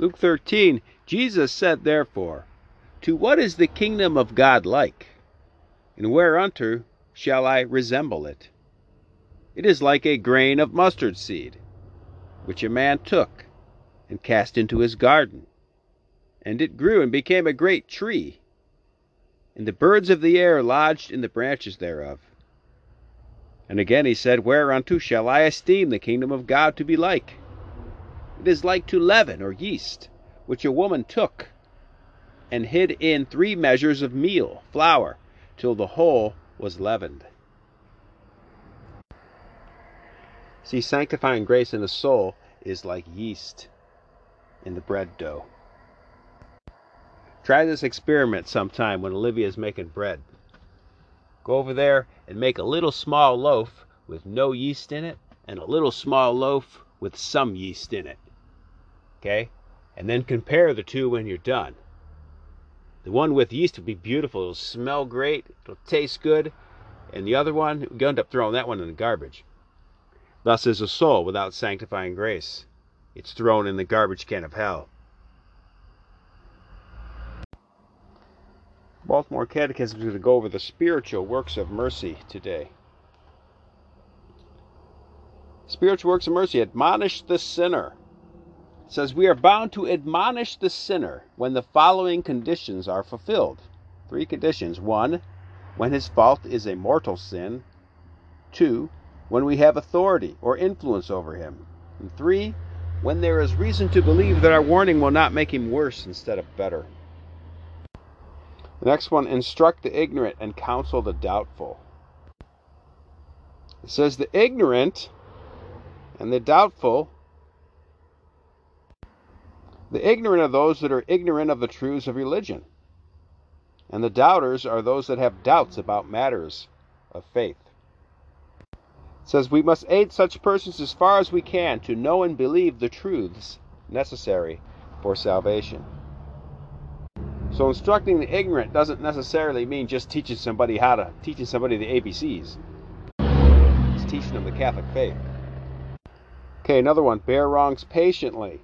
Luke 13 Jesus said, therefore, To what is the kingdom of God like? And whereunto shall I resemble it? It is like a grain of mustard seed, which a man took and cast into his garden. And it grew and became a great tree, and the birds of the air lodged in the branches thereof. And again he said, Whereunto shall I esteem the kingdom of God to be like? It is like to leaven or yeast, which a woman took and hid in three measures of meal, flour, till the whole was leavened. See, sanctifying grace in the soul is like yeast in the bread dough. Try this experiment sometime when Olivia is making bread. Go over there and make a little small loaf with no yeast in it, and a little small loaf with some yeast in it. Okay? And then compare the two when you're done. The one with yeast will be beautiful. It'll smell great. It'll taste good. And the other one, we end up throwing that one in the garbage. Thus is a soul without sanctifying grace. It's thrown in the garbage can of hell. Baltimore Catechism is going to go over the spiritual works of mercy today. Spiritual works of mercy admonish the sinner. Says we are bound to admonish the sinner when the following conditions are fulfilled. Three conditions. One, when his fault is a mortal sin. Two, when we have authority or influence over him. And three, when there is reason to believe that our warning will not make him worse instead of better. The next one, instruct the ignorant and counsel the doubtful. It says the ignorant and the doubtful, the ignorant are those that are ignorant of the truths of religion, and the doubters are those that have doubts about matters of faith. It says we must aid such persons as far as we can to know and believe the truths necessary for salvation. So instructing the ignorant doesn't necessarily mean just teaching somebody how to teaching somebody the ABCs. It's teaching them the Catholic faith. Okay, another one, bear wrongs patiently.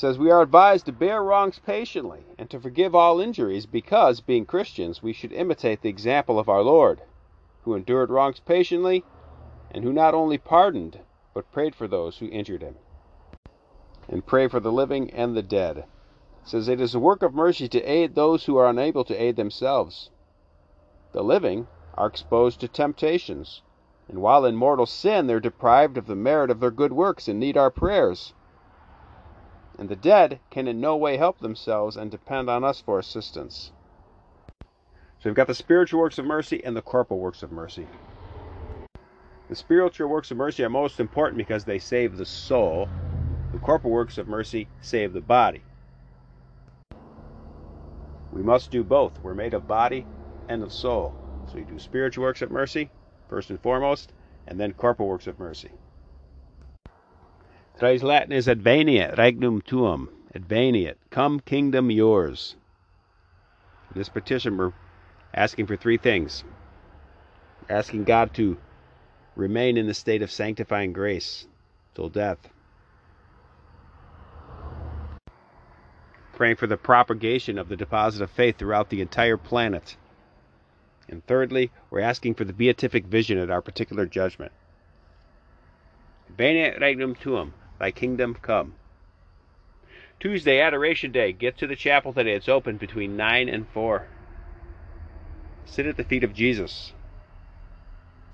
It says we are advised to bear wrongs patiently and to forgive all injuries because, being Christians, we should imitate the example of our Lord, who endured wrongs patiently and who not only pardoned, but prayed for those who injured him. And pray for the living and the dead says it is a work of mercy to aid those who are unable to aid themselves. The living are exposed to temptations, and while in mortal sin, they're deprived of the merit of their good works and need our prayers. And the dead can in no way help themselves and depend on us for assistance. So we've got the spiritual works of mercy and the corporal works of mercy. The spiritual works of mercy are most important because they save the soul. The corporal works of mercy save the body. We must do both. We're made of body and of soul. So we do spiritual works of mercy, first and foremost, and then corporal works of mercy. Today's Latin is adveniat regnum tuum. Adveniat. Come, kingdom yours. In this petition, we're asking for three things. Asking God to remain in the state of sanctifying grace till death. praying for the propagation of the deposit of faith throughout the entire planet. And thirdly, we're asking for the beatific vision at our particular judgment. Bene regnum tuum, thy kingdom come. Tuesday, Adoration Day. Get to the chapel today. It's open between 9 and 4. Sit at the feet of Jesus.